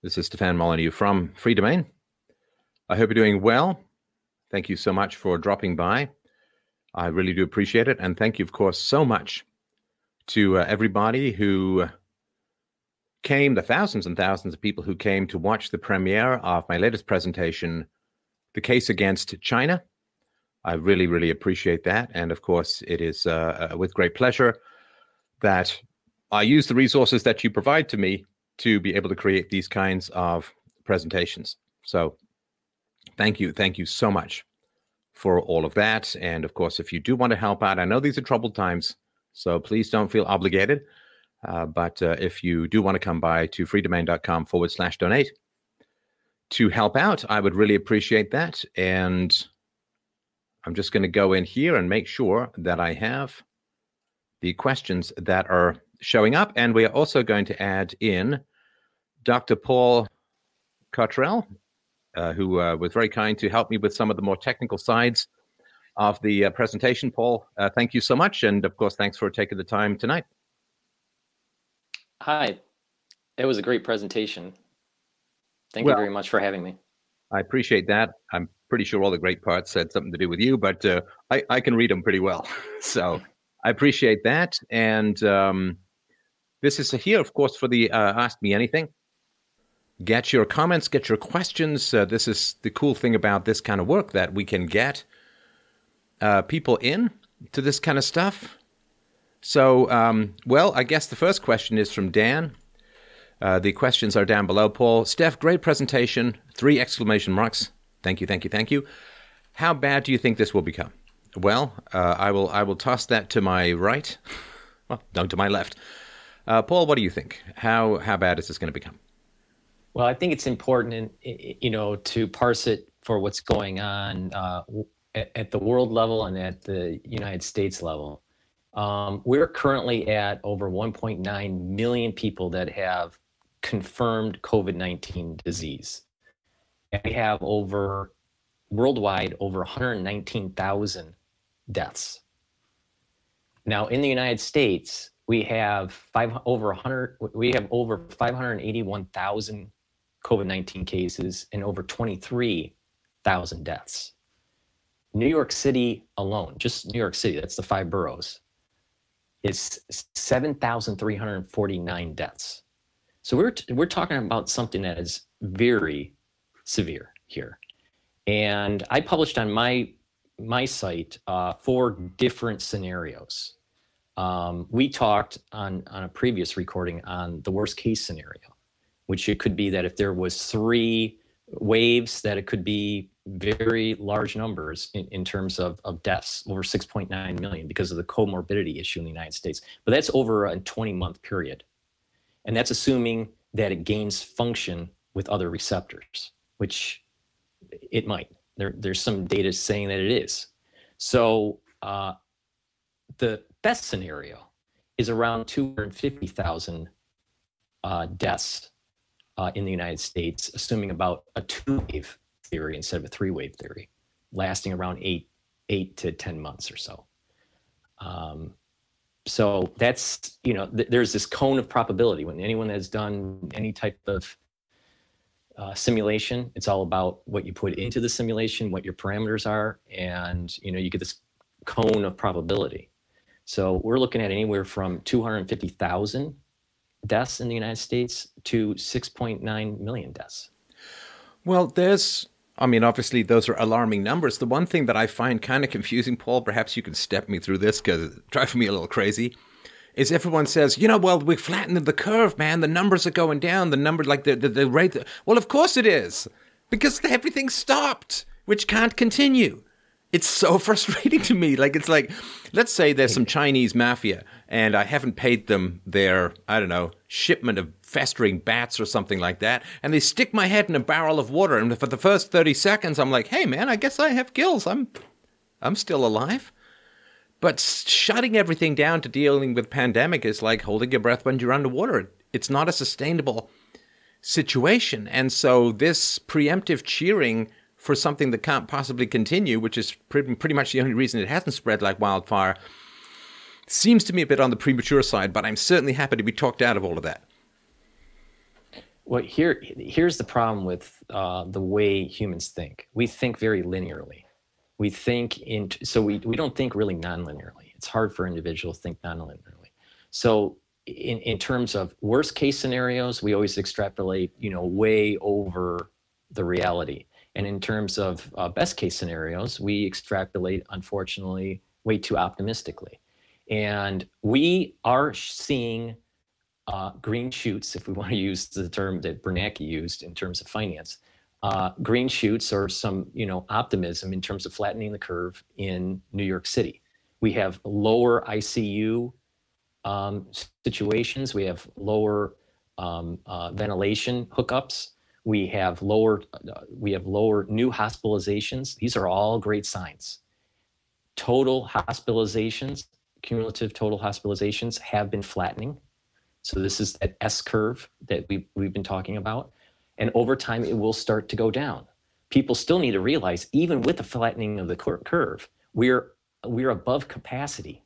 This is Stefan Molyneux from Freedomain. I hope you're doing well. Thank you so much for dropping by. I really do appreciate it. And thank you, of course, so much to uh, everybody who came, the thousands and thousands of people who came to watch the premiere of my latest presentation, The Case Against China. I really, really appreciate that. And of course, it is uh, uh with great pleasure that I use the resources that you provide to me to be able to create these kinds of presentations. So thank you. Thank you so much for all of that. And of course, if you do want to help out, I know these are troubled times, so please don't feel obligated. Uh, but uh, if you do want to come by to freedomain.com forward slash donate to help out, I would really appreciate that. And I'm just going to go in here and make sure that I have the questions that are showing up. And we are also going to add in Dr. Paul Cottrell, uh, who uh, was very kind to help me with some of the more technical sides of the uh, presentation. Paul, uh, thank you so much. And of course, thanks for taking the time tonight. Hi, it was a great presentation. Thank well, you very much for having me. I appreciate that. I'm pretty sure all the great parts had something to do with you, but uh, I, I can read them pretty well. so I appreciate that. And um, this is here, of course, for the uh, Ask Me Anything. Get your comments, get your questions. Uh, this is the cool thing about this kind of work that we can get uh, people in to this kind of stuff. So, um, well, I guess the first question is from Dan. Uh, the questions are down below. Paul, Steph, great presentation. Three exclamation marks. Thank you, thank you, thank you. How bad do you think this will become? Well, uh, I will. I will toss that to my right. Well, no, to my left. Uh, Paul, what do you think? How how bad is this going to become? Well, I think it's important, you know, to parse it for what's going on uh, at, at, the world level and at the United States level. Um, we're currently at over 1.9 million people that have confirmed COVID 19 disease. And we have over worldwide over 119,000 deaths. Now, in the United States, we have five over 100 we have over 581,000 COVID-19 cases and over 23,000 deaths. New York City alone, just New York City, that's the five boroughs, is 7,349 deaths. So we're we're talking about something that is very severe here. And I published on my my site uh, four different scenarios um, we talked on, on a previous recording on the worst case scenario, which it could be that if there was three waves, that it could be very large numbers in, in terms of, of deaths, over 6.9 million because of the comorbidity issue in the United States. But that's over a 20 month period. And that's assuming that it gains function with other receptors, which it might. There, there's some data saying that it is. So uh, the best scenario is around 250,000 uh, deaths uh, in the United States, assuming about a two wave theory instead of a three wave theory, lasting around eight, eight to 10 months or so. Um, so that's, you know, th- there's this cone of probability. When anyone has done any type of uh, simulation, it's all about what you put into the simulation, what your parameters are, and, you know, you get this cone of probability. So we're looking at anywhere from 250,000 deaths in the United States to 6.9 million deaths. Well, there's, I mean, obviously those are alarming numbers. The one thing that I find kind of confusing, Paul, perhaps you can step me through this because it's driving me a little crazy, is everyone says, you know, well, we're flattening the curve, man. The numbers are going down. The number, like the, the, the rate. Well, of course it is because everything stopped, which can't continue it's so frustrating to me. Like it's like, let's say there's some Chinese mafia, and I haven't paid them their I don't know shipment of festering bats or something like that, and they stick my head in a barrel of water, and for the first thirty seconds, I'm like, hey man, I guess I have gills. I'm I'm still alive. But shutting everything down to dealing with pandemic is like holding your breath when you're underwater. It's not a sustainable situation, and so this preemptive cheering for something that can't possibly continue, which is pretty, much the only reason it hasn't spread like wildfire, seems to me a bit on the premature side, but I'm certainly happy to be talked out of all of that. Well, here, here's the problem with uh, the way humans think. We think very linearly. We think in, so we, we don't think really non-linearly. It's hard for individuals to think non-linearly. So in, in terms of worst case scenarios, we always extrapolate, you know, way over the reality. And in terms of uh, best case scenarios, we extrapolate, unfortunately, way too optimistically. And we are seeing uh, green shoots, if we want to use the term that Bernanke used in terms of finance, uh, green shoots or some you know optimism in terms of flattening the curve in New York City. We have lower ICU um, situations. We have lower um, uh, ventilation hookups. We have lower we have lower new hospitalizations. These are all great signs. Total hospitalizations, cumulative total hospitalizations have been flattening so this is that S curve that we, we've been talking about. And over time, it will start to go down. People still need to realize, even with the flattening of the curve, we're, we're above capacity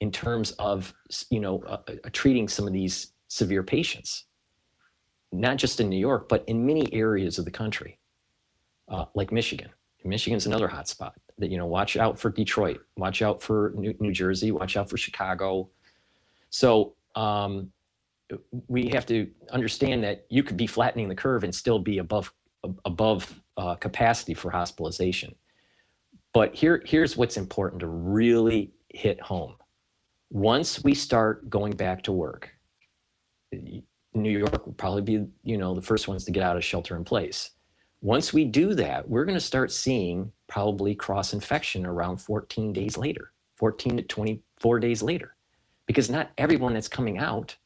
in terms of, you know, uh, uh, treating some of these severe patients, not just in New York, but in many areas of the country, uh, like Michigan. Michigan's another hot spot that, you know, watch out for Detroit, watch out for New, New Jersey, watch out for Chicago. So um, we have to understand that you could be flattening the curve and still be above above uh, capacity for hospitalization. But here, here's what's important to really hit home. Once we start going back to work, New York will probably be, you know, the first ones to get out of shelter in place. Once we do that, we're going to start seeing probably cross infection around 14 days later, 14 to 24 days later because not everyone that's coming out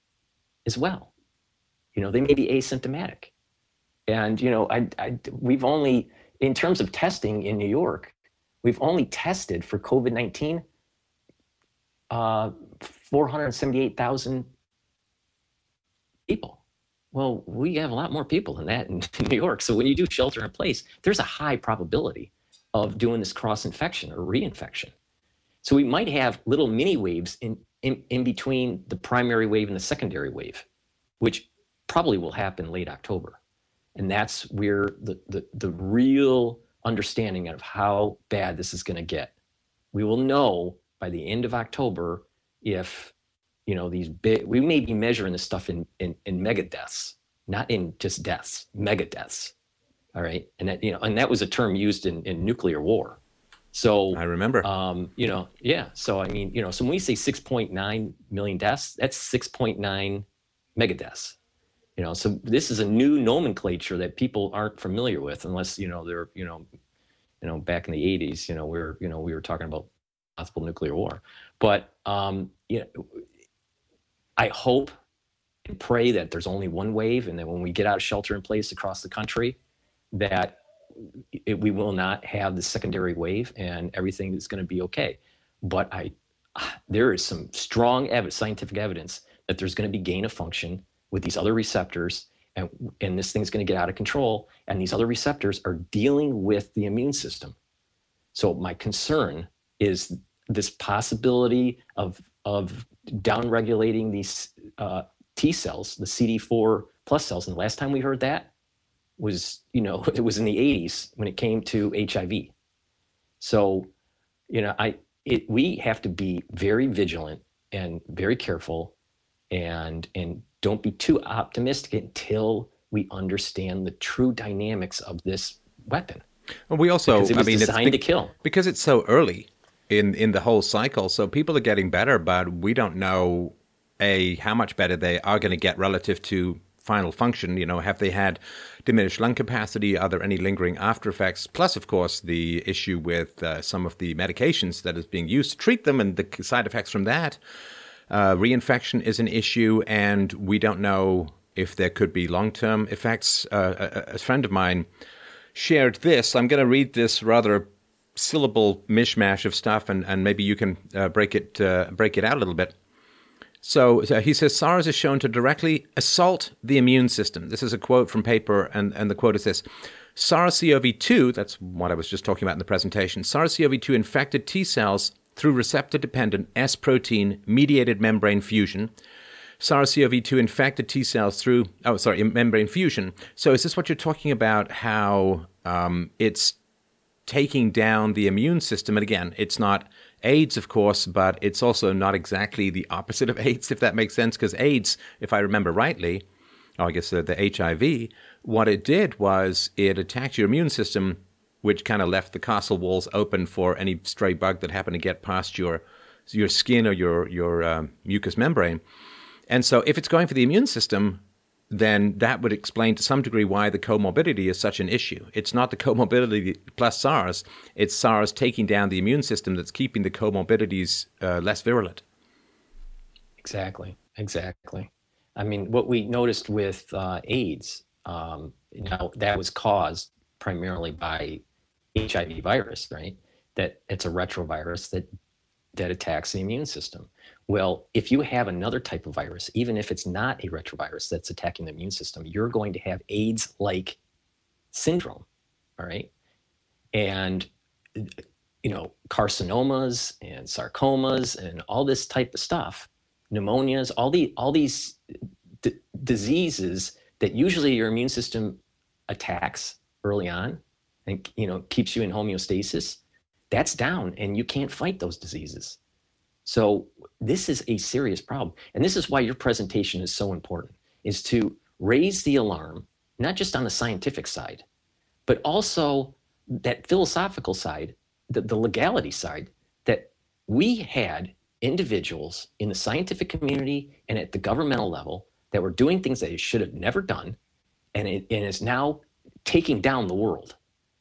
is well. You know, they may be asymptomatic. And, you know, I, I, we've only, in terms of testing in New York, we've only tested for COVID 19 uh, 478,000 people. Well, we have a lot more people than that in, New York. So when you do shelter in place, there's a high probability of doing this cross infection or reinfection. So we might have little mini waves in in, in between the primary wave and the secondary wave, which probably will happen late October. And that's where the, the, the real understanding of how bad this is going to get. We will know by the end of October if, you know, these big, we may be measuring this stuff in, in, in mega deaths, not in just deaths, mega deaths. All right. And that, you know, and that was a term used in, in nuclear war. So I remember. Um, you know, yeah. So I mean, you know, so when we say 6.9 million deaths, that's 6.9 mega deaths. You know, so this is a new nomenclature that people aren't familiar with, unless you know they're you know, you know, back in the 80s, you know, we are you know we were talking about possible nuclear war, but um, you know, I hope and pray that there's only one wave, and that when we get out of shelter in place across the country, that it, we will not have the secondary wave and everything is going to be okay. But I, ah, there is some strong ev- scientific evidence that there's going to be gain of function with these other receptors and, and this thing's going to get out of control. And these other receptors are dealing with the immune system. So my concern is this possibility of, of downregulating these uh, T cells, the CD4 plus cells. And the last time we heard that was, you know, it was in the 80s when it came to HIV. So, you know, I it we have to be very vigilant and very careful and and don't be too optimistic until we understand the true dynamics of this weapon. Well, we also, because it was I mean, designed it's to kill because it's so early in in the whole cycle. So people are getting better, but we don't know a how much better they are going to get relative to final function. You know, have they had diminished lung capacity? Are there any lingering after effects? Plus, of course, the issue with uh, some of the medications that is being used to treat them and the side effects from that. Uh, reinfection is an issue, and we don't know if there could be long term effects. Uh, a, a, friend of mine shared this. I'm going to read this rather syllable mishmash of stuff, and, and maybe you can uh, break it uh, break it out a little bit. So he says SARS is shown to directly assault the immune system. This is a quote from paper, and, and the quote is this SARS CoV 2, that's what I was just talking about in the presentation, SARS CoV 2 infected T cells through receptor dependent S protein mediated membrane fusion. SARS-CoV-2 infected T cells through oh sorry membrane fusion. So is this what you're talking about? How um, it's taking down the immune system? And again, it's not AIDS, of course, but it's also not exactly the opposite of AIDS, if that makes sense. Because AIDS, if I remember rightly, oh, I guess the, the HIV, what it did was it attacked your immune system, which kind of left the castle walls open for any stray bug that happened to get past your your skin or your your um, mucous membrane. And so, if it's going for the immune system, then that would explain to some degree why the comorbidity is such an issue. It's not the comorbidity plus SARS, it's SARS taking down the immune system that's keeping the comorbidities uh, less virulent. Exactly, exactly. I mean, what we noticed with uh, AIDS, um, now that was caused primarily by HIV virus, right? That it's a retrovirus that that attacks the immune system. Well, if you have another type of virus, even if it's not a retrovirus that's attacking the immune system, you're going to have AIDS like syndrome. All right. And, you know, carcinomas and sarcomas and all this type of stuff, pneumonias, all, the, all these d- diseases that usually your immune system attacks early on and, you know, keeps you in homeostasis, that's down and you can't fight those diseases. So this is a serious problem. And this is why your presentation is so important, is to raise the alarm, not just on the scientific side, but also that philosophical side, the, the legality side, that we had individuals in the scientific community and at the governmental level that were doing things that they should have never done, and it and is now taking down the world.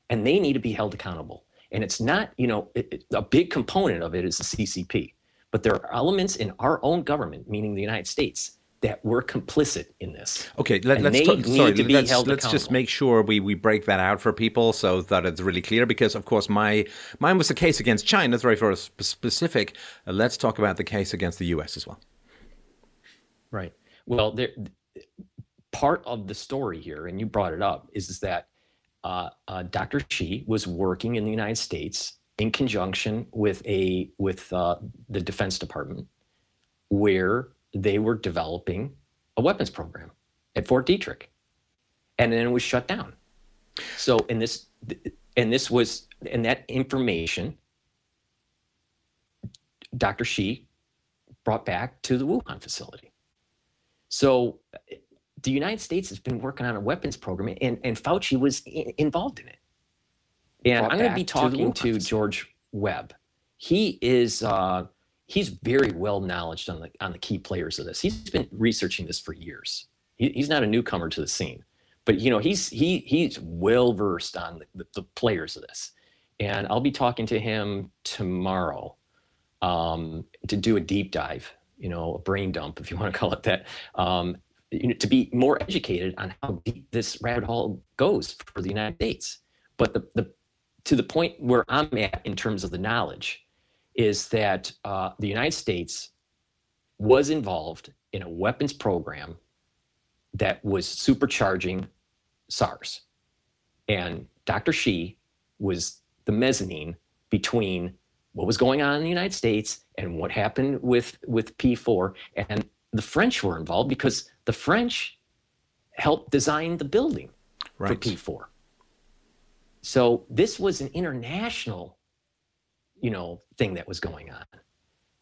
And they need to be held accountable. And it's not, you know, it, it, a big component of it is the CCP. But there are elements in our own government, meaning the United States, that were complicit in this. Okay, let, us sorry, let's, let's just make sure we, we break that out for people so that it's really clear. Because of course, my mine was the case against China. It's very very specific. Uh, let's talk about the case against the U.S. as well. Right. Well, there, part of the story here, and you brought it up, is, is that uh, uh, Dr. Shi was working in the United States in conjunction with a with uh, the Defense Department, where they were developing a weapons program at Fort Detrick, and then it was shut down. So, and this and this was and that information, Dr. Shi brought back to the Wuhan facility. So, the United States has been working on a weapons program, and, and Fauci was in, involved in it. And I'm going to be talking to, to George Webb. He is uh, he's very well knowledge on the on the key players of this. He's been researching this for years. He, he's not a newcomer to the scene, but you know he's he he's well versed on the, the, the, players of this. And I'll be talking to him tomorrow um, to do a deep dive, you know, a brain dump if you want to call it that, um, you know, to be more educated on how deep this rabbit hole goes for the United States. But the, the to the point where I'm at in terms of the knowledge is that uh, the United States was involved in a weapons program that was supercharging SARS. And Dr. Shi was the mezzanine between what was going on in the United States and what happened with, with P4. And the French were involved because the French helped design the building right. for P4. So this was an international, you know, thing that was going on.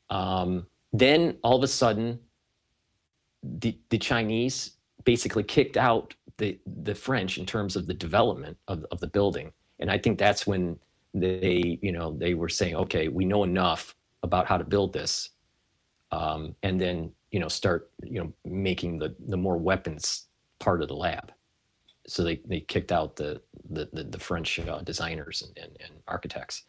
Um, then all of a sudden, the the Chinese basically kicked out the the French in terms of the development of, of the building, and I think that's when they you know they were saying, okay, we know enough about how to build this, um, and then you know start you know making the the more weapons part of the lab so they, they kicked out the the, the, the French uh, designers and, and, and, architects.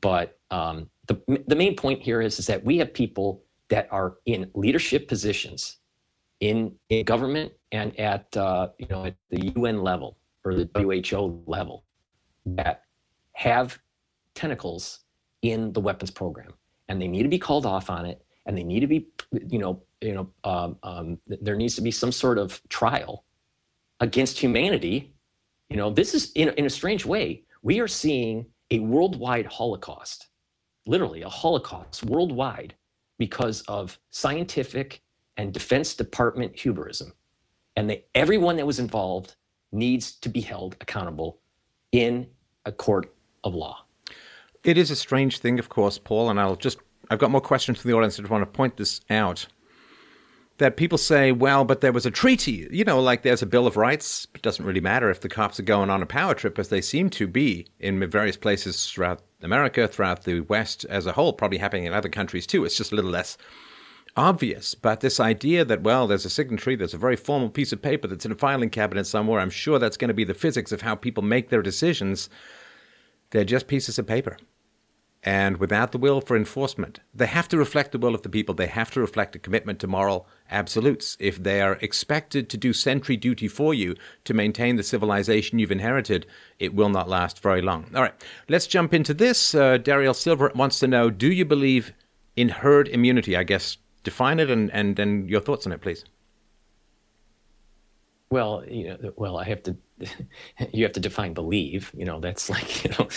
But um, the the main point here is is that we have people that are in leadership positions in, in government and at uh, you know at the UN level or the WHO level that have tentacles in the weapons program, and they need to be called off on it, and they need to be you know you know um, um, there needs to be some sort of trial against humanity, you know, this is in, in a strange way, we are seeing a worldwide Holocaust, literally a Holocaust worldwide because of scientific and Defense Department hubrism. And they, everyone that was involved needs to be held accountable in a court of law. It is a strange thing, of course, Paul, and I'll just, I've got more questions from the audience. I just want to point this out. That people say, well, but there was a treaty, you know, like there's a Bill of Rights. It doesn't really matter if the cops are going on a power trip, as they seem to be in various places throughout America, throughout the West as a whole, probably happening in other countries too. It's just a little less obvious. But this idea that, well, there's a signatory, there's a very formal piece of paper that's in a filing cabinet somewhere, I'm sure that's going to be the physics of how people make their decisions. They're just pieces of paper. And without the will for enforcement, they have to reflect the will of the people. They have to reflect a commitment to moral absolutes. If they are expected to do sentry duty for you to maintain the civilization you've inherited, it will not last very long. All right, let's jump into this. Uh, Dariel Silver wants to know Do you believe in herd immunity? I guess define it and, and then your thoughts on it, please. Well, you know, well, I have to. You have to define believe. You know, that's like you know,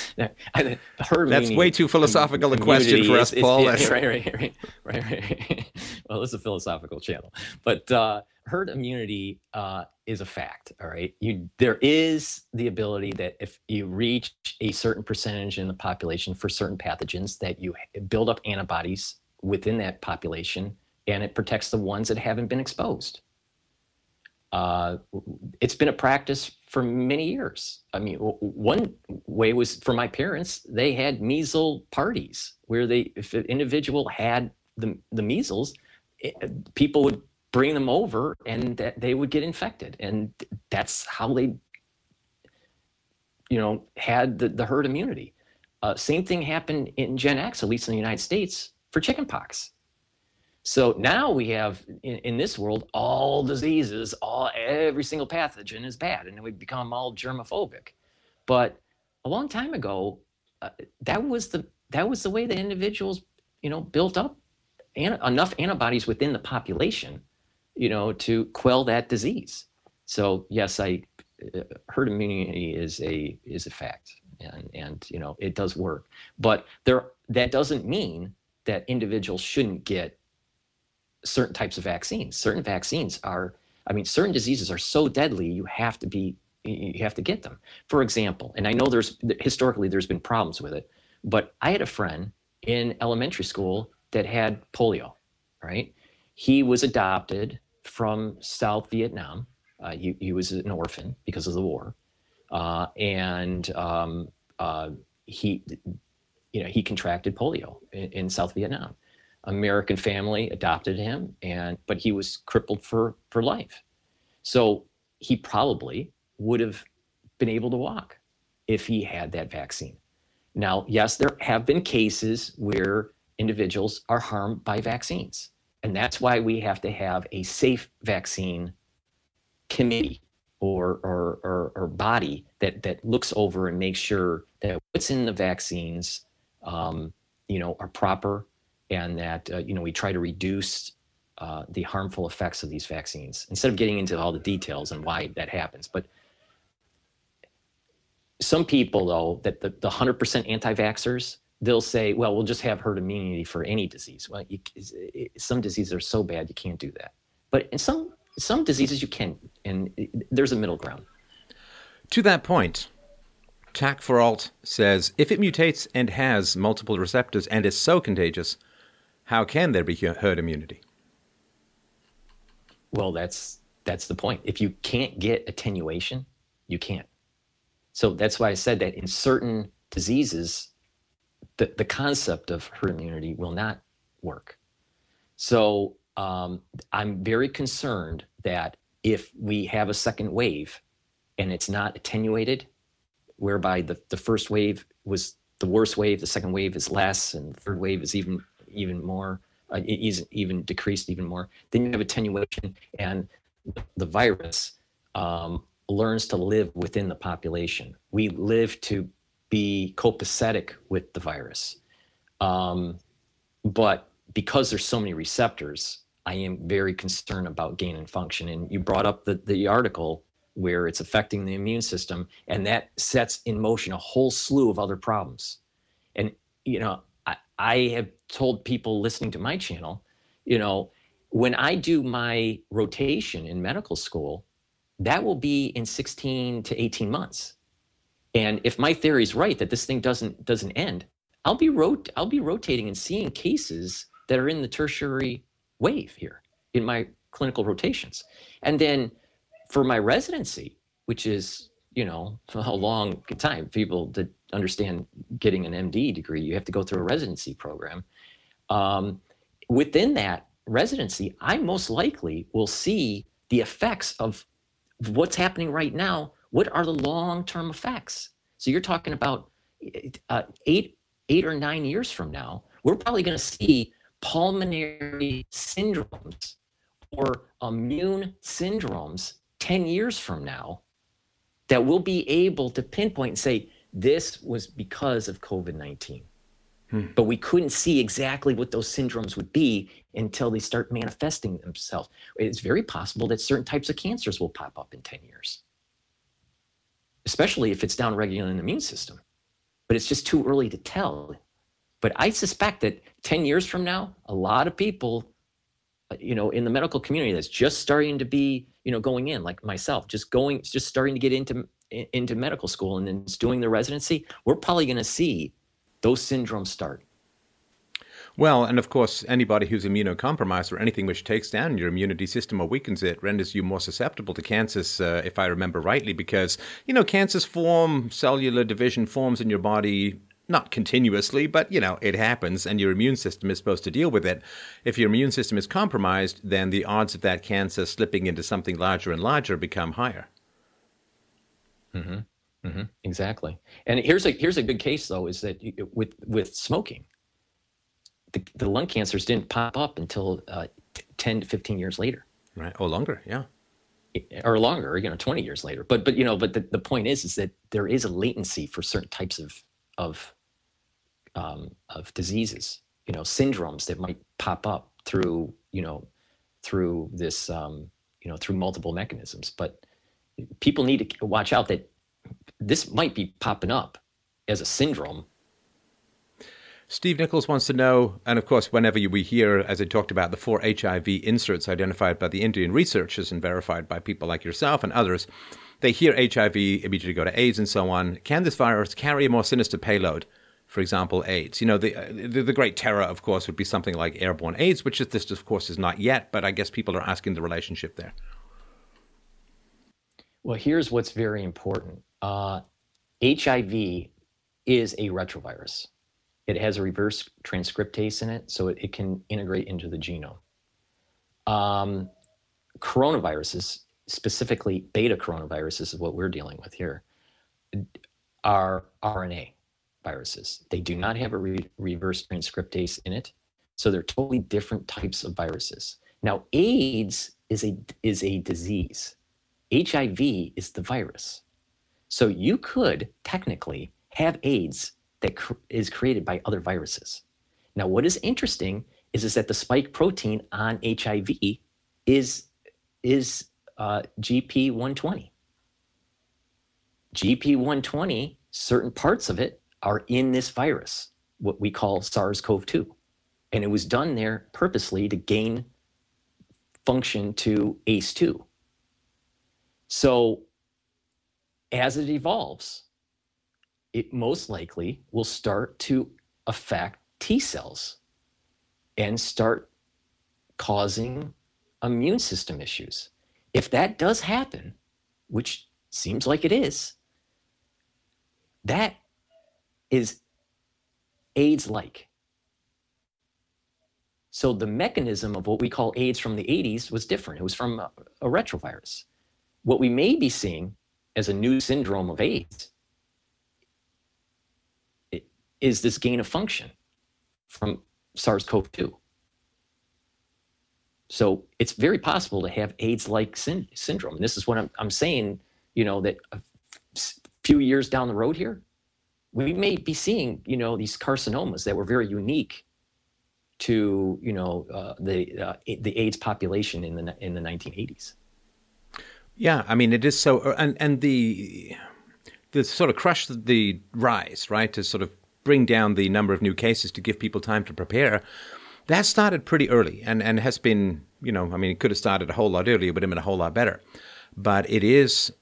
herd. That's way too philosophical a question for us, is, Paul. Is, right, right, right, right, right. Well, it's a philosophical channel, but uh, herd immunity uh, is a fact. All right, you there is the ability that if you reach a certain percentage in the population for certain pathogens, that you build up antibodies within that population, and it protects the ones that haven't been exposed. Uh, it's been a practice for many years. I mean, one way was for my parents, they had measles parties where they, if an individual had the, the measles, it, people would bring them over and that they would get infected. And that's how they, you know, had the, the herd immunity. Uh, same thing happened in Gen X, at least in the United States, for chickenpox. So now we have in, in, this world all diseases, all every single pathogen is bad, and we become all germophobic. But a long time ago, uh, that was the that was the way the individuals, you know, built up an, enough antibodies within the population, you know, to quell that disease. So yes, I uh, herd immunity is a is a fact, and and you know it does work. But there that doesn't mean that individuals shouldn't get certain types of vaccines. Certain vaccines are, I mean, certain diseases are so deadly you have to be, you have to get them. For example, and I know there's historically there's been problems with it, but I had a friend in elementary school that had polio, right? He was adopted from South Vietnam. Uh, he, he was an orphan because of the war. Uh, and um, uh, he, you know, he contracted polio in, in South Vietnam. American family adopted him, and but he was crippled for for life. So he probably would have been able to walk if he had that vaccine. Now, yes, there have been cases where individuals are harmed by vaccines, and that's why we have to have a safe vaccine committee or or, or, or body that that looks over and makes sure that what's in the vaccines, um, you know, are proper and that uh, you know we try to reduce uh, the harmful effects of these vaccines instead of getting into all the details and why that happens. But some people, though, that the, the 100% anti-vaxxers, they'll say, well, we'll just have herd immunity for any disease. Well, you, some diseases are so bad you can't do that. But in some some diseases you can, and there's a middle ground. To that point, TAC for Alt says if it mutates and has multiple receptors and is so contagious, how can there be herd immunity? Well, that's that's the point. If you can't get attenuation, you can't. So that's why I said that in certain diseases, the, the concept of herd immunity will not work. So um, I'm very concerned that if we have a second wave and it's not attenuated, whereby the, the first wave was the worst wave, the second wave is less, and the third wave is even even more, uh, is even decreased even more. Then you have attenuation, and the virus um, learns to live within the population. We live to be copacetic with the virus. Um, but because there's so many receptors, I am very concerned about gain and function. And you brought up the, the article where it's affecting the immune system, and that sets in motion a whole slew of other problems. And, you know, I, have told people listening to my channel, you know, when I do my rotation in medical school, that will be in 16 to 18 months. And if my theory is right that this thing doesn't doesn't end, I'll be rot- I'll be rotating and seeing cases that are in the tertiary wave here in my clinical rotations. And then for my residency, which is, you know, a long time, people that understand getting an MD degree, you have to go through a residency program. Um, within that residency, I most likely will see the effects of what's happening right now what are the long-term effects? So you're talking about uh, eight, eight or nine years from now, we're probably going to see pulmonary syndromes or immune syndromes 10 years from now that we'll be able to pinpoint and say, this was because of COVID 19. Hmm. But we couldn't see exactly what those syndromes would be until they start manifesting themselves. It's very possible that certain types of cancers will pop up in 10 years especially if it's downregulating the immune system. But it's just too early to tell. But I suspect that 10 years from now, a lot of people, uh, you know, in the medical community that's just starting to be, you know, going in, like myself, just going, just starting to get into into medical school and then doing the residency, we're probably going to see those syndromes start. Well, and of course, anybody who's immunocompromised or anything which takes down your immunity system or weakens it renders you more susceptible to cancers, uh, if I remember rightly, because, you know, cancers form, cellular division forms in your body not continuously, but you know, it happens and your immune system is supposed to deal with it. If your immune system is compromised, then the odds of that cancer slipping into something larger and larger become higher. Mm-hmm. Mm-hmm. Exactly. And here's a here's a good case though is that with with smoking, the, the lung cancers didn't pop up until uh, 10 to 15 years later. Right. Or longer. Yeah. Or longer, you know, 20 years later. But, but, you know, but the, the point is, is that there is a latency for certain types of, of, um, of diseases, you know, syndromes that might pop up through, you know, through this, um, you know, through multiple mechanisms. But people need to watch out that this might be popping up as a syndrome Steve Nichols wants to know, and of course, whenever we hear, as I talked about, the four HIV inserts identified by the Indian researchers and verified by people like yourself and others, they hear HIV, immediately go to AIDS and so on. Can this virus carry a more sinister payload? For example, AIDS. You know, the, the, the great terror, of course, would be something like airborne AIDS, which is, this, of course, is not yet. But I guess people are asking the relationship there. Well, here's what's very important. Uh, HIV is a retrovirus. It has a reverse transcriptase in it, so it, it can integrate into the genome. Um, coronaviruses, specifically beta coronaviruses, is what we're dealing with here, are RNA viruses. They do not have a re- reverse transcriptase in it, so they're totally different types of viruses. Now, AIDS is a is a disease. HIV is the virus. So you could technically have AIDS that cr- is created by other viruses. Now, what is interesting is, is that the spike protein on HIV is, is uh, GP120. GP120, certain parts of it are in this virus, what we call SARS CoV 2. And it was done there purposely to gain function to ACE2. So as it evolves, it most likely will start to affect T cells and start causing immune system issues. If that does happen, which seems like it is, that is AIDS like. So the mechanism of what we call AIDS from the 80s was different. It was from a, a retrovirus. What we may be seeing as a new syndrome of AIDS is this gain of function from SARS-CoV 2. So it's very possible to have AIDS-like syn- syndrome. And this is what I'm, I'm saying, you know, that a few years down the road here, we may be seeing, you know, these carcinomas that were very unique to, you know, uh, the uh, the AIDS population in the in the 1980s. Yeah, I mean, it is so, and and the the sort of crush the rise, right, to sort of bring down the number of new cases to give people time to prepare, that started pretty early and, and has been you know, I mean, it could have started a whole lot earlier, would have been a whole lot better. But it is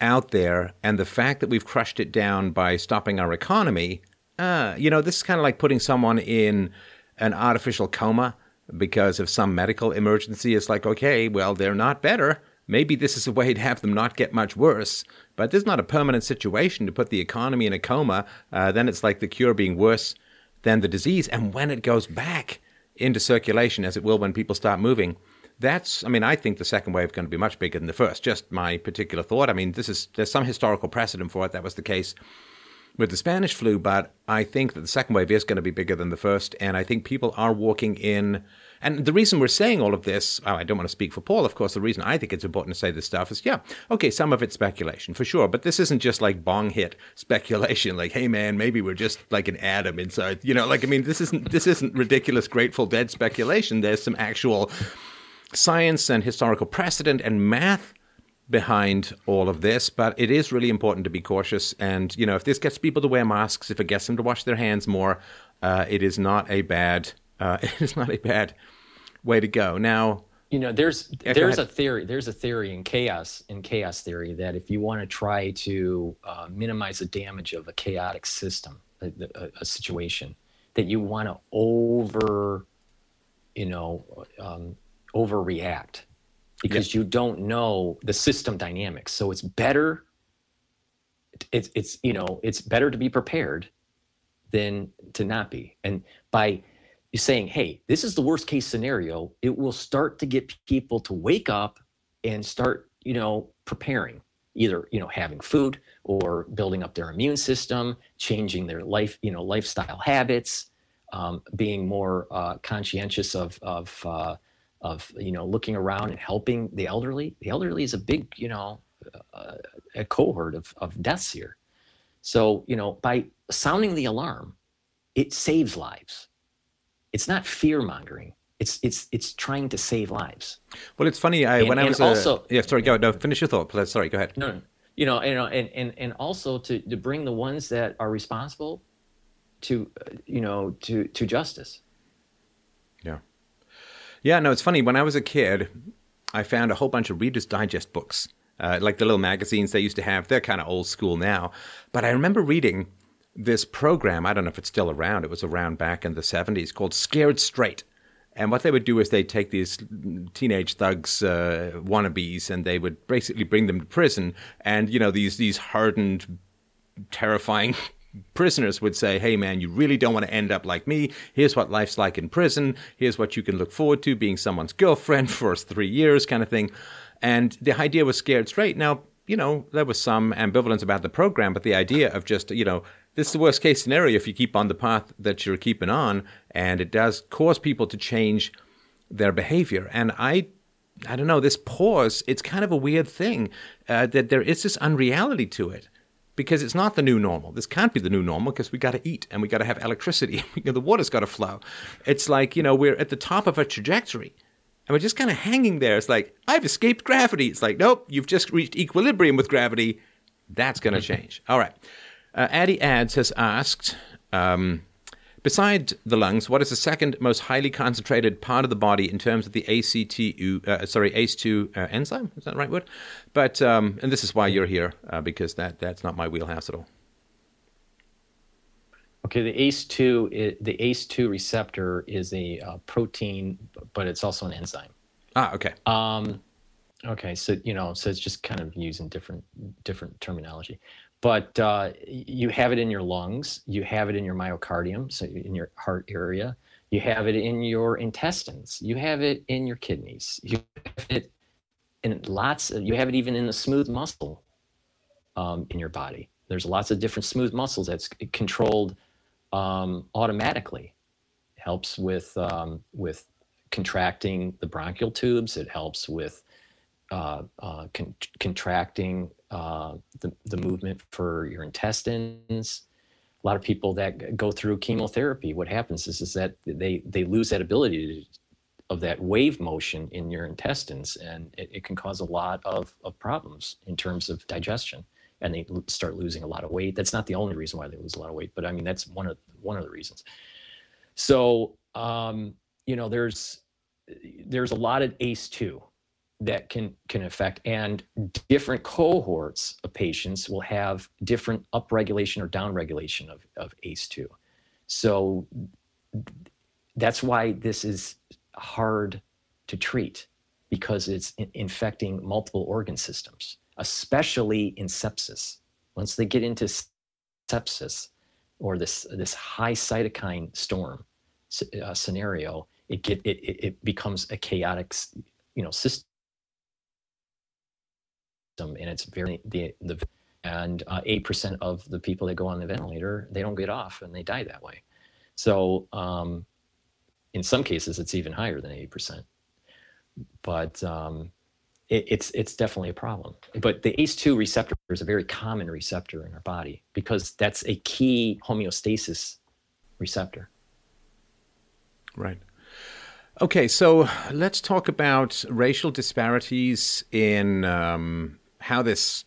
out there, and the fact that we've crushed it down by stopping our economy, uh, you know, this is kind of like putting someone in an artificial coma because of some medical emergency. It's like, okay, well, they're not better. Maybe this is a way to have them not get much worse. But this is not a permanent situation to put the economy in a coma. Uh, then it's like the cure being worse than the disease. And when it goes back into circulation, as it will when people start moving, that's, I mean, I think the second wave is going to be much bigger than the first. Just my particular thought. I mean, this is, there's some historical precedent for it. That was the case with the Spanish flu, but I think that the second wave is going to be bigger than the first. And I think people are walking in and the reason we're saying all of this, oh, I don't want to speak for Paul, of course, the reason I think it's important to say this stuff is, yeah, okay, some of it's speculation for sure, but this isn't just like bong hit speculation, like, hey man, maybe we're just like an atom inside, you know, like I mean, this isn't this isn't ridiculous Grateful Dead speculation. There's some actual science and historical precedent and math behind all of this, but it is really important to be cautious. And you know, if this gets people to wear masks, if it gets them to wash their hands more, uh, it is not a bad uh, it is not a bad way to go. Now, you know, there's yeah, there's a theory there's a theory in chaos in chaos theory that if you want to try to uh, minimize the damage of a chaotic system, a, a, a situation, that you want to over, you know, um, overreact because you don't know the system dynamics. So it's better. It's it's you know it's better to be prepared than to not be. And by saying, hey, this is the worst case scenario, it will start to get people to wake up and start, you know, preparing, either, you know, having food or building up their immune system, changing their life, you know, lifestyle habits, um, being more uh, conscientious of, of, uh, of, you know, looking around and helping the elderly. The elderly is a big, you know, uh, a cohort of, of deaths here. So, you know, by sounding the alarm, it saves lives it's not fear mongering. It's it's it's trying to save lives. Well, it's funny. I, and, when I was also a, yeah, sorry, go no, finish your thought. Please, sorry, go ahead. No, you know, you know, and and and also to to bring the ones that are responsible to you know to to justice. Yeah, yeah. No, it's funny. When I was a kid, I found a whole bunch of Reader's Digest books. Uh, like the little magazines they used to have. They're kind of old school now. But I remember reading this program. I don't know if it's still around. It was around back in the 70s called Scared Straight. And what they would do is they'd take these teenage thugs, uh, wannabes, and they would basically bring them to prison. And, you know, these, these hardened, terrifying prisoners would say, Hey, man, you really don't want to end up like me. Here's what life's like in prison. Here's what you can look forward to being someone's girlfriend for three years, kind of thing. And the idea was scared straight. Now, you know, there was some ambivalence about the program, but the idea of just, you know, this is the worst case scenario if you keep on the path that you're keeping on, and it does cause people to change their behavior. And I, I don't know, this pause, it's kind of a weird thing uh, that there is this unreality to it because it's not the new normal. This can't be the new normal because we got to eat and we got to have electricity. the water's got to flow. It's like, you know, we're at the top of a trajectory and we're just kind of hanging there. It's like, I've escaped gravity. It's like, nope, you've just reached equilibrium with gravity. That's going to change. All right. Uh, Addy Ads has asked, um, beside the lungs, what is the second most highly concentrated part of the body in terms of the ACTU, uh, sorry, ACE2 uh, enzyme? Is that the right word? But um, and this is why you're here uh, because that that's not my wheelhouse at all. Okay, the ACE2 the ACE2 receptor is a uh, protein, but it's also an enzyme. Ah, okay. Um, okay, so you know, so it's just kind of using different different terminology but uh, you have it in your lungs, you have it in your myocardium, so in your heart area, you have it in your intestines, you have it in your kidneys, you have it in lots. Of, you have it even in the smooth muscle um, in your body. There's lots of different smooth muscles that's controlled um, automatically. It helps with um, with contracting the bronchial tubes. It helps with uh, uh, con- contracting uh, the, the movement for your intestines. A lot of people that go through chemotherapy, what happens is, is that they, they lose that ability to, of that wave motion in your intestines, and it, it can cause a lot of, of problems in terms of digestion. And they start losing a lot of weight. That's not the only reason why they lose a lot of weight, but I mean that's one of one of the reasons. So um, you know, there's there's a lot of ACE2 that can can affect and different cohorts of patients will have different upregulation or downregulation of, of ACE2. So that's why this is hard to treat because it's in- infecting multiple organ systems, especially in sepsis. Once they get into sepsis or this this high cytokine storm uh, scenario, it get it, it becomes a chaotic you know system and it's very the the and uh, eight uh, percent of the people that go on the ventilator they don't get off and they die that way. So um, in some cases it's even higher than eight percent, but um, it, it's it's definitely a problem. But the ACE2 receptor is a very common receptor in our body because that's a key homeostasis receptor. Right. Okay, so let's talk about racial disparities in um, how this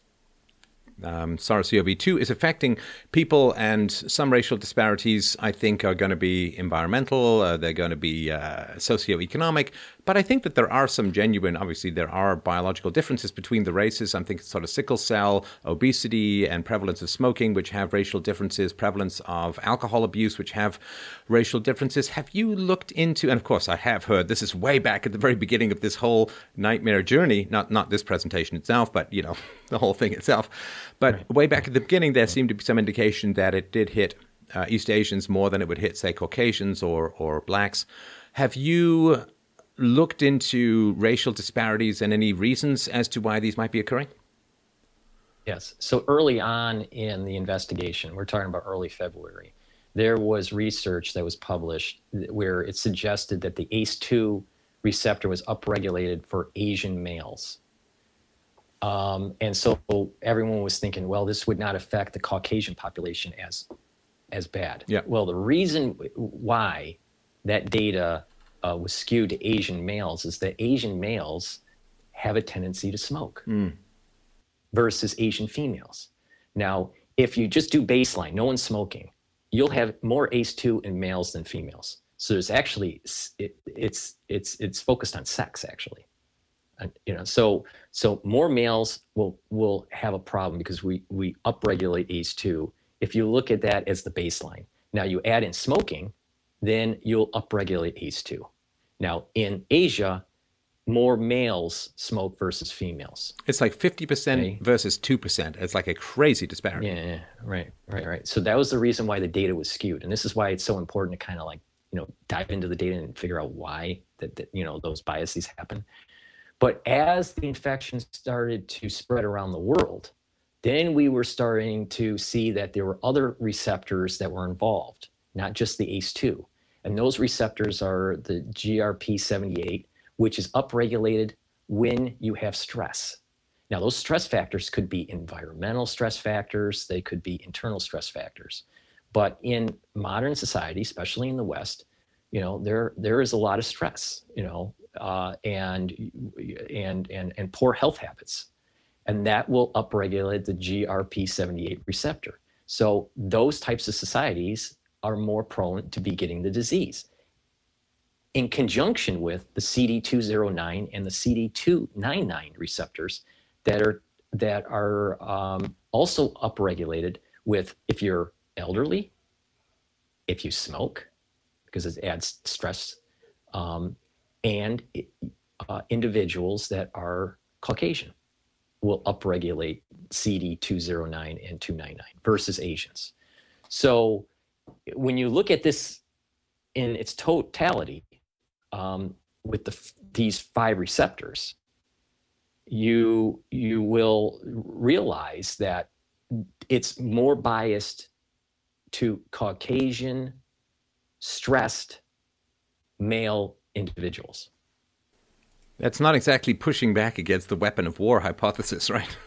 um, SARS-CoV-2 is affecting people, and some racial disparities I think are going to be environmental, uh, they're going to be uh, socioeconomic, but I think that there are some genuine, obviously, there are biological differences between the races. I'm thinking sort of sickle cell, obesity, and prevalence of smoking, which have racial differences, prevalence of alcohol abuse, which have racial differences. Have you looked into, and of course, I have heard this is way back at the very beginning of this whole nightmare journey, not, not this presentation itself, but, you know, the whole thing itself. But right. way back at the beginning, there seemed to be some indication that it did hit uh, East Asians more than it would hit, say, Caucasians or, or blacks. Have you looked into racial disparities and any reasons as to why these might be occurring? Yes. So early on in the investigation, we're talking about early February, there was research that was published where it suggested that the ACE2 receptor was upregulated for Asian males. Um, and so everyone was thinking, well, this would not affect the Caucasian population as as bad. Yeah. Well, the reason why that data uh, was skewed to Asian males is that Asian males have a tendency to smoke mm. versus Asian females. Now, if you just do baseline, no one's smoking, you'll have more ACE2 in males than females. So there's actually it, it's it's it's focused on sex actually. And, you know, so so more males will will have a problem because we we upregulate ACE2. If you look at that as the baseline, now you add in smoking, then you'll upregulate ACE2. Now, in Asia, more males smoke versus females. It's like 50% okay. versus 2%. It's like a crazy disparity. Yeah, right, right, right. So that was the reason why the data was skewed. And this is why it's so important to kind of like, you know, dive into the data and figure out why that, that you know, those biases happen. But as the infection started to spread around the world, then we were starting to see that there were other receptors that were involved, not just the ACE2. And those receptors are the GRP78, which is upregulated when you have stress. Now, those stress factors could be environmental stress factors, they could be internal stress factors. But in modern society, especially in the West, you know, there there is a lot of stress, you know, uh, and and and and poor health habits, and that will upregulate the GRP78 receptor. So those types of societies are more prone to be getting the disease. In conjunction with the CD209 and the CD299 receptors that are that are um, also upregulated with if you're elderly, if you smoke, because it adds stress, um, and uh, individuals that are Caucasian will upregulate CD209 and 299 versus Asians. So when you look at this in its totality um, with the, these five receptors, you you will realize that it's more biased to Caucasian, stressed male individuals. That's not exactly pushing back against the weapon of war hypothesis, right?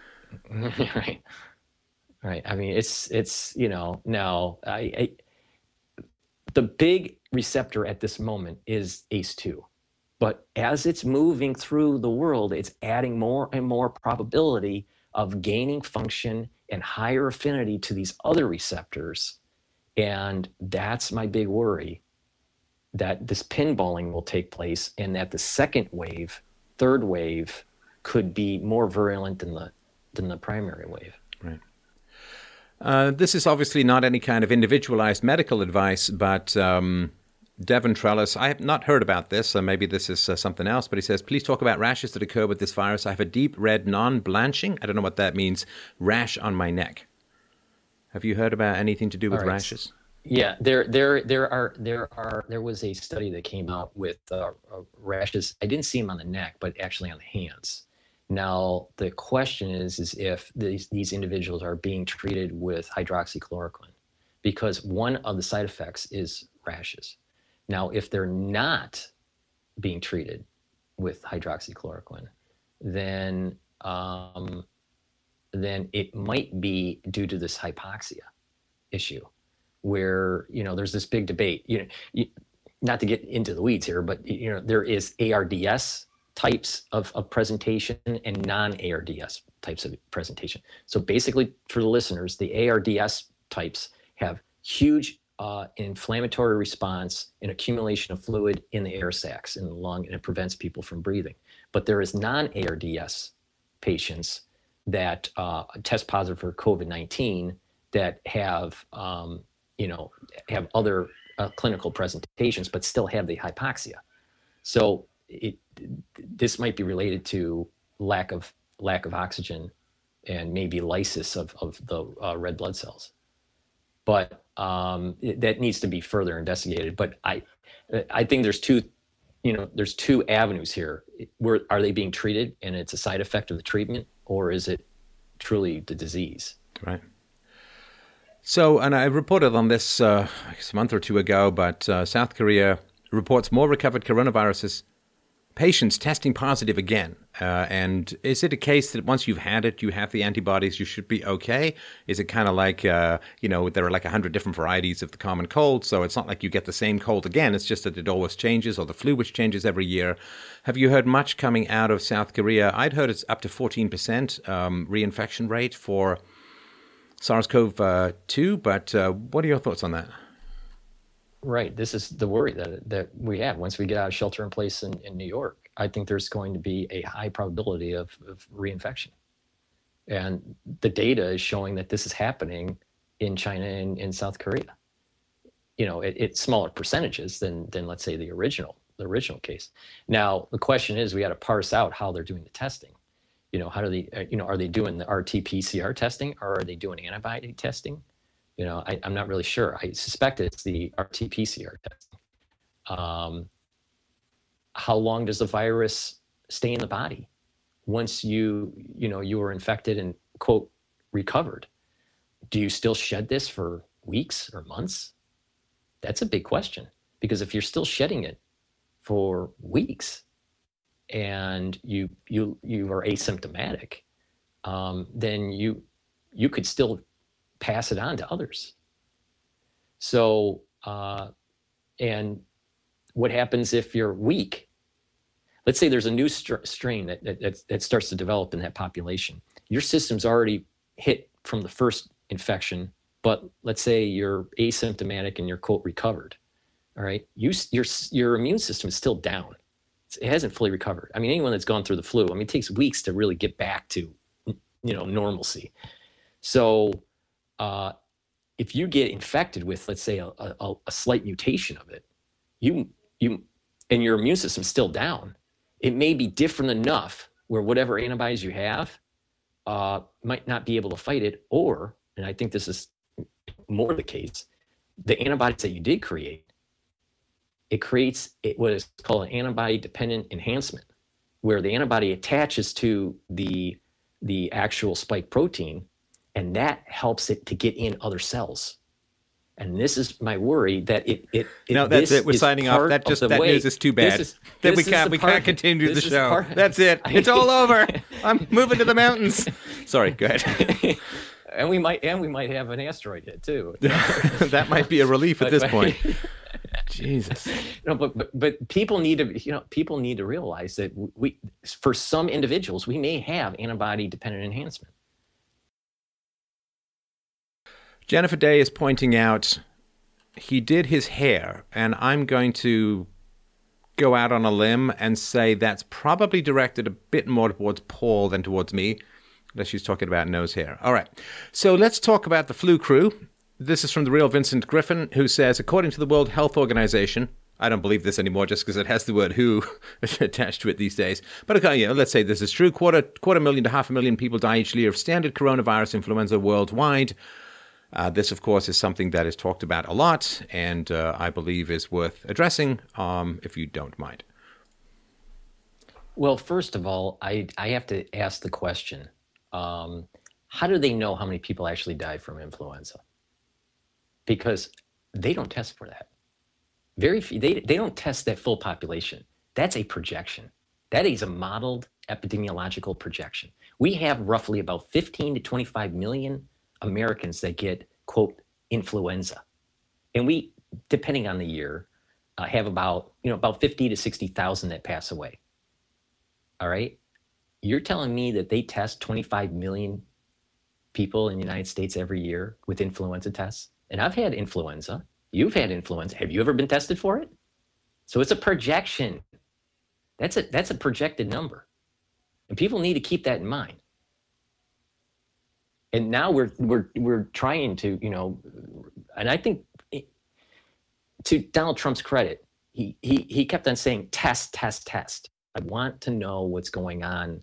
right. Right. I mean, it's it's you know now I, I the big receptor at this moment is ACE2, but as it's moving through the world, it's adding more and more probability of gaining function and higher affinity to these other receptors, and that's my big worry that this pinballing will take place and that the second wave, third wave, could be more virulent than the than the primary wave. Uh, this is obviously not any kind of individualized medical advice, but um, Devon Trellis, I have not heard about this, so maybe this is uh, something else, but he says, please talk about rashes that occur with this virus. I have a deep red, non blanching, I don't know what that means, rash on my neck. Have you heard about anything to do with right. rashes? Yeah, there, there, there are, there are, there was a study that came out with uh, uh, rashes. I didn't see them on the neck, but actually on the hands. Now the question is, is if these these individuals are being treated with hydroxychloroquine, because one of the side effects is rashes. Now, if they're not being treated with hydroxychloroquine, then um, then it might be due to this hypoxia issue where you know there's this big debate you know you, not to get into the weeds here but you know there is ARDS types of, of presentation and non-ARDS types of presentation so basically for the listeners the ARDS types have huge uh, inflammatory response and accumulation of fluid in the air sacs in the lung and it prevents people from breathing but there is non-ARDS patients that uh, test positive for COVID-19 that have um, you know, have other uh, clinical presentations, but still have the hypoxia. So it, this might be related to lack of lack of oxygen and maybe lysis of, of the uh, red blood cells. But um, it, that needs to be further investigated. But I, I think there's two, you know, there's two avenues here. Where are they being treated and it's a side effect of the treatment, or is it truly the disease? Right. So, and I reported on this uh, a month or two ago, but uh, South Korea reports more recovered coronaviruses patients testing positive again. Uh, and is it a case that once you've had it, you have the antibodies, you should be okay? Is it kind of like, uh, you know, there are like a hundred different varieties of the common cold, so it's not like you get the same cold again. It's just that it always changes, or the flu which changes every year. Have you heard much coming out of South Korea? I'd heard it's up to 14% um, reinfection rate for SARS-CoV-2. But uh, what are your thoughts on that? Right. This is the worry that that we have once we get out of shelter in place in, in New York. I think there's going to be a high probability of, of reinfection. And the data is showing that this is happening in China and in South Korea. You know, it, it's smaller percentages than than let's say the original the original case. Now the question is, we got to parse out how they're doing the testing you know, how do they, uh, you know, are they doing the RT-PCR testing or are they doing antibody testing? You know, I, am not really sure. I suspect it's the RT-PCR test. Um, how long does the virus stay in the body once you, you know, you were infected and quote recovered? Do you still shed this for weeks or months? That's a big question because if you're still shedding it for weeks, and you you you are asymptomatic, um, then you you could still pass it on to others. So uh, and what happens if you're weak? Let's say there's a new str- strain that, that that starts to develop in that population. Your system's already hit from the first infection, but let's say you're asymptomatic and you're quote recovered. All right, you, your your immune system is still down it hasn't fully recovered. I mean, anyone that's gone through the flu, I mean, it takes weeks to really get back to, you know, normalcy. So, uh, if you get infected with, let's say, a, a, a slight mutation of it, you you and your immune system's still down, it may be different enough where whatever antibodies you have uh, might not be able to fight it, or, and I think this is more the case, the antibodies that you did create it creates what is called an antibody dependent enhancement, where the antibody attaches to the, the actual spike protein, and that helps it to get in other cells. And this is my worry that it it, it no that's it. We're signing off. That just that way. news is too bad. Is, that we can't we can't continue the show. Part, that's it. It's all over. I'm moving to the mountains. Sorry, go ahead. and we might and we might have an asteroid hit too. that might be a relief at this point. Jesus. No, but, but but people need to you know people need to realize that we for some individuals we may have antibody dependent enhancement. Jennifer Day is pointing out he did his hair, and I'm going to go out on a limb and say that's probably directed a bit more towards Paul than towards me, unless she's talking about nose hair. All right, so let's talk about the flu crew. This is from the real Vincent Griffin, who says, according to the World Health Organization, I don't believe this anymore just because it has the word "who" attached to it these days. But okay, you know, let's say this is true. Quarter quarter million to half a million people die each year of standard coronavirus influenza worldwide. Uh, this, of course, is something that is talked about a lot, and uh, I believe is worth addressing, um, if you don't mind. Well, first of all, I I have to ask the question: um, How do they know how many people actually die from influenza? Because they don't test for that. Very few. They they don't test that full population. That's a projection. That is a modeled epidemiological projection. We have roughly about 15 to 25 million Americans that get, quote, influenza. And we, depending on the year, uh, have about, you know, about 50 to 60,000 that pass away. All right. You're telling me that they test 25 million people in the United States every year with influenza tests? And I've had influenza. You've had influenza. Have you ever been tested for it? So it's a projection. That's a that's a projected number. And people need to keep that in mind and now we're we're we're trying to you know and i think to donald trump's credit he he he kept on saying test test test. I want to know what's going on.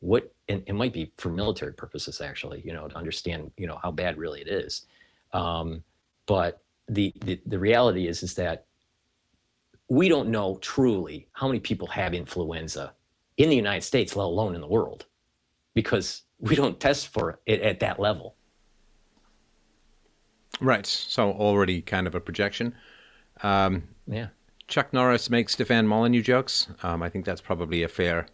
What and it might be for military purposes actually you know to understand you know how bad really it is. Um, but the, the the reality is is that we don't know truly how many people have influenza in the united states let alone in the world because we don't test for it at that level. Right. So already kind of a projection. Um, yeah. Chuck Norris makes Stefan Molyneux jokes. Um, I think that's probably a fair,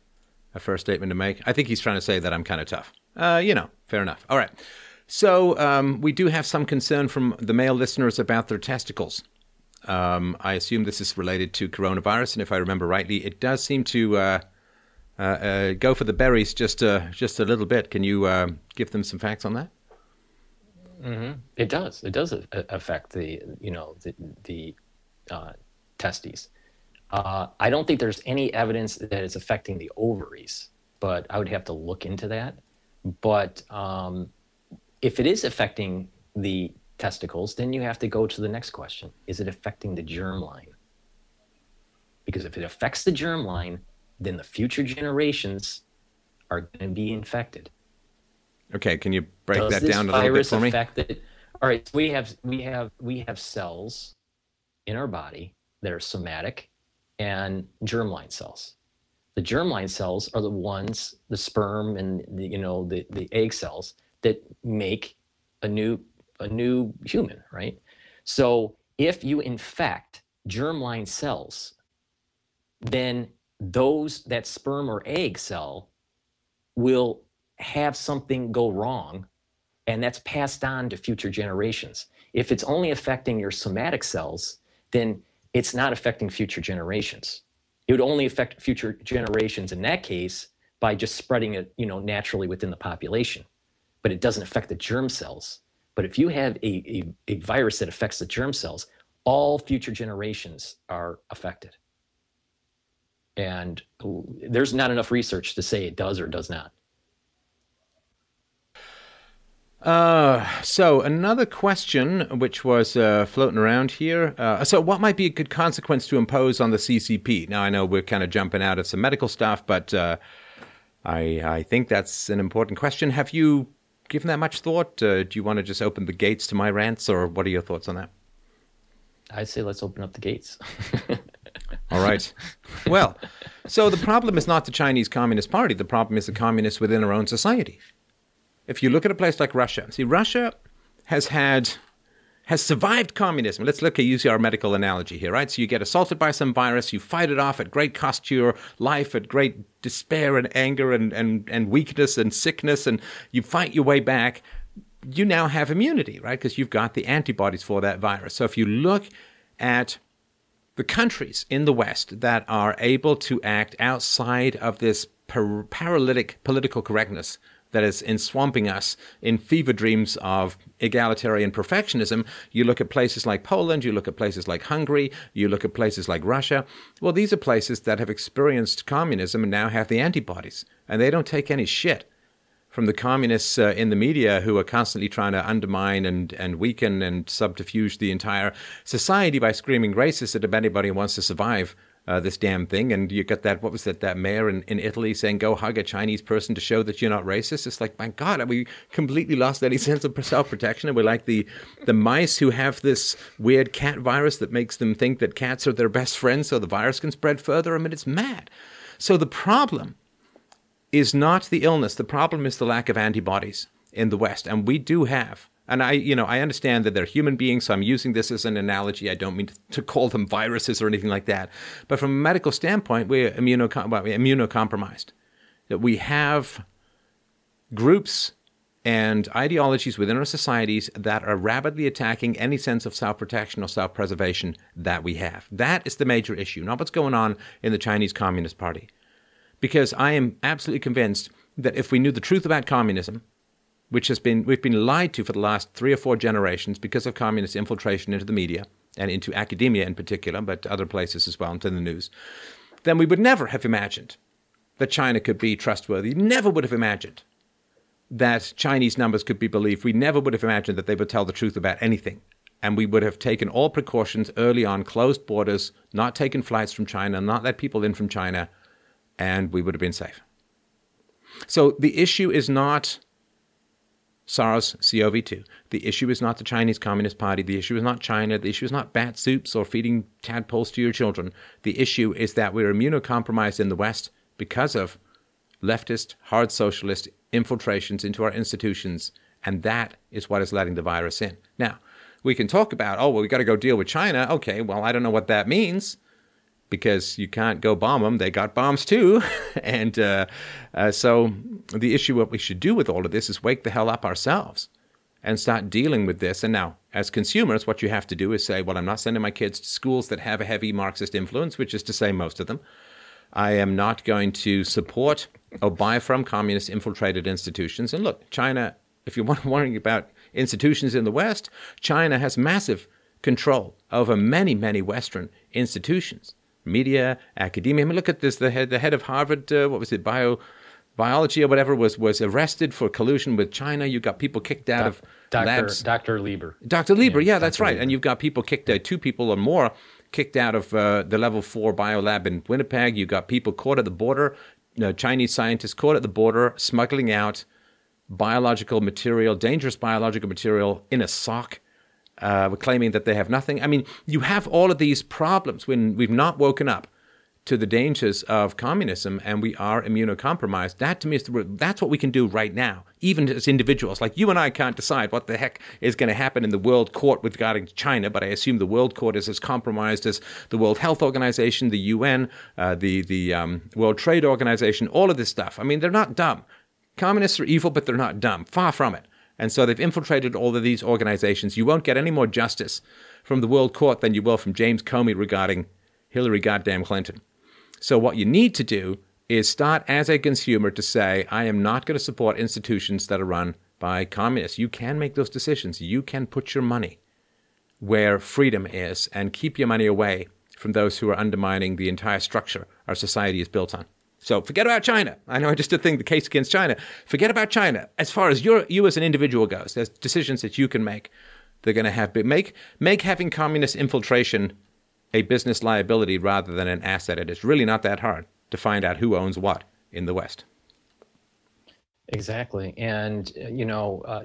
a fair statement to make. I think he's trying to say that I'm kind of tough. Uh, you know, fair enough. All right. So um, we do have some concern from the male listeners about their testicles. Um, I assume this is related to coronavirus, and if I remember rightly, it does seem to uh, go for the berries just uh, just a little bit. Can you uh, give them some facts on that? Mm-hmm. It does. It does affect the you know the the uh, testes. Uh, I don't think there's any evidence that it's affecting the ovaries, but I would have to look into that. But um, if it is affecting the testicles, then you have to go to the next question: Is it affecting the germline? Because if it affects the germline, then the future generations are going to be infected. Okay, can you break Does that down a little bit for me? Affected, all right, so we have we have we have cells in our body that are somatic and germline cells. The germline cells are the ones, the sperm and the, you know the, the egg cells that make a new a new human, right? So if you infect germline cells, then those that sperm or egg cell will have something go wrong and that's passed on to future generations. If it's only affecting your somatic cells then it's not affecting future generations. It would only affect future generations in that case by just spreading it you know naturally within the population. But it doesn't affect the germ cells. But if you have a, a, a virus that affects the germ cells all future generations are affected and there's not enough research to say it does or does not. Uh, so another question which was uh, floating around here. Uh, so, what might be a good consequence to impose on the CCP? Now, I know we're kind of jumping out of some medical stuff, but uh, I I think that's an important question. Have you given that much thought? Uh, do you want to just open the gates to my rants, or what are your thoughts on that? I'd say let's open up the gates. All right. Well, so the problem is not the Chinese Communist Party. The problem is the communists within our own society. If you look at a place like Russia, see, Russia has had has survived communism. Let's look at use our medical analogy here, right? So you get assaulted by some virus, you fight it off at great cost to your life, at great despair and anger and, and, and weakness and sickness, and you fight your way back. You now have immunity, right? Because you've got the antibodies for that virus. So if you look at the countries in the West that are able to act outside of this par- paralytic political correctness that is enswamping us in fever dreams of egalitarian perfectionism. You look at places like Poland, you look at places like Hungary, you look at places like Russia. Well, these are places that have experienced communism and now have the antibodies, and they don't take any shit from the communists uh, in the media who are constantly trying to undermine and, and weaken and subterfuge the entire society by screaming racist at anybody who wants to survive uh, this damn thing. And you got that, what was that, that mayor in, in Italy saying, go hug a Chinese person to show that you're not racist. It's like, my God, we completely lost any sense of self protection. And we're like the, the mice who have this weird cat virus that makes them think that cats are their best friends so the virus can spread further. I mean, it's mad. So the problem is not the illness. The problem is the lack of antibodies in the West. And we do have. And I, you know, I understand that they're human beings, so I'm using this as an analogy. I don't mean to call them viruses or anything like that. But from a medical standpoint, we're, immunocom- well, we're immunocompromised. That we have groups and ideologies within our societies that are rapidly attacking any sense of self protection or self preservation that we have. That is the major issue, not what's going on in the Chinese Communist Party because I am absolutely convinced that if we knew the truth about communism, which has been we've been lied to for the last three or four generations because of communist infiltration into the media and into academia in particular, but other places as well, into the news, then we would never have imagined that China could be trustworthy. Never would have imagined that Chinese numbers could be believed. We never would have imagined that they would tell the truth about anything. And we would have taken all precautions early on, closed borders, not taken flights from China, not let people in from China, and we would have been safe. So the issue is not SARS CoV 2. The issue is not the Chinese Communist Party. The issue is not China. The issue is not bat soups or feeding tadpoles to your children. The issue is that we're immunocompromised in the West because of leftist, hard socialist infiltrations into our institutions. And that is what is letting the virus in. Now, we can talk about, oh, well, we got to go deal with China. Okay, well, I don't know what that means because you can't go bomb them. They got bombs too. and uh, uh, so the issue, what we should do with all of this is wake the hell up ourselves and start dealing with this. And now, as consumers, what you have to do is say, well, I'm not sending my kids to schools that have a heavy Marxist influence, which is to say, most of them. I am not going to support or buy from communist infiltrated institutions. And look, China, if you're wondering about institutions in the West, China has massive control over many, many Western institutions media, academia. I mean, look at this. The head, the head of Harvard, uh, what was it, bio, biology or whatever, was was arrested for collusion with China. You got people kicked out of Dr. labs. Dr. Lieber. Dr. Lieber, yeah, yeah that's Dr. right. Lieber. And you've got people kicked out, two people or more kicked out of uh, the level four biolab in Winnipeg. You got people caught at the border, Chinese scientists caught at the border smuggling out biological material, dangerous biological material in a sock uh, we're claiming that they have nothing. I mean, you have all of these problems when we've not woken up to the dangers of communism and we are immunocompromised. That to me is the, that's what we can do right now, even as individuals. Like you and I can't decide what the heck is going to happen in the World Court regarding China, but I assume the World Court is as compromised as the World Health Organization, the UN, uh, the the um, World Trade Organization, all of this stuff. I mean, they're not dumb. Communists are evil, but they're not dumb. Far from it. And so they've infiltrated all of these organizations. You won't get any more justice from the World Court than you will from James Comey regarding Hillary goddamn Clinton. So what you need to do is start as a consumer to say, I am not going to support institutions that are run by communists. You can make those decisions. You can put your money where freedom is and keep your money away from those who are undermining the entire structure our society is built on. So forget about China. I know I just did think the case against China. Forget about China. As far as your, you as an individual goes, there's decisions that you can make. They're going to have make make having communist infiltration a business liability rather than an asset. It is really not that hard to find out who owns what in the West. Exactly, and you know, uh,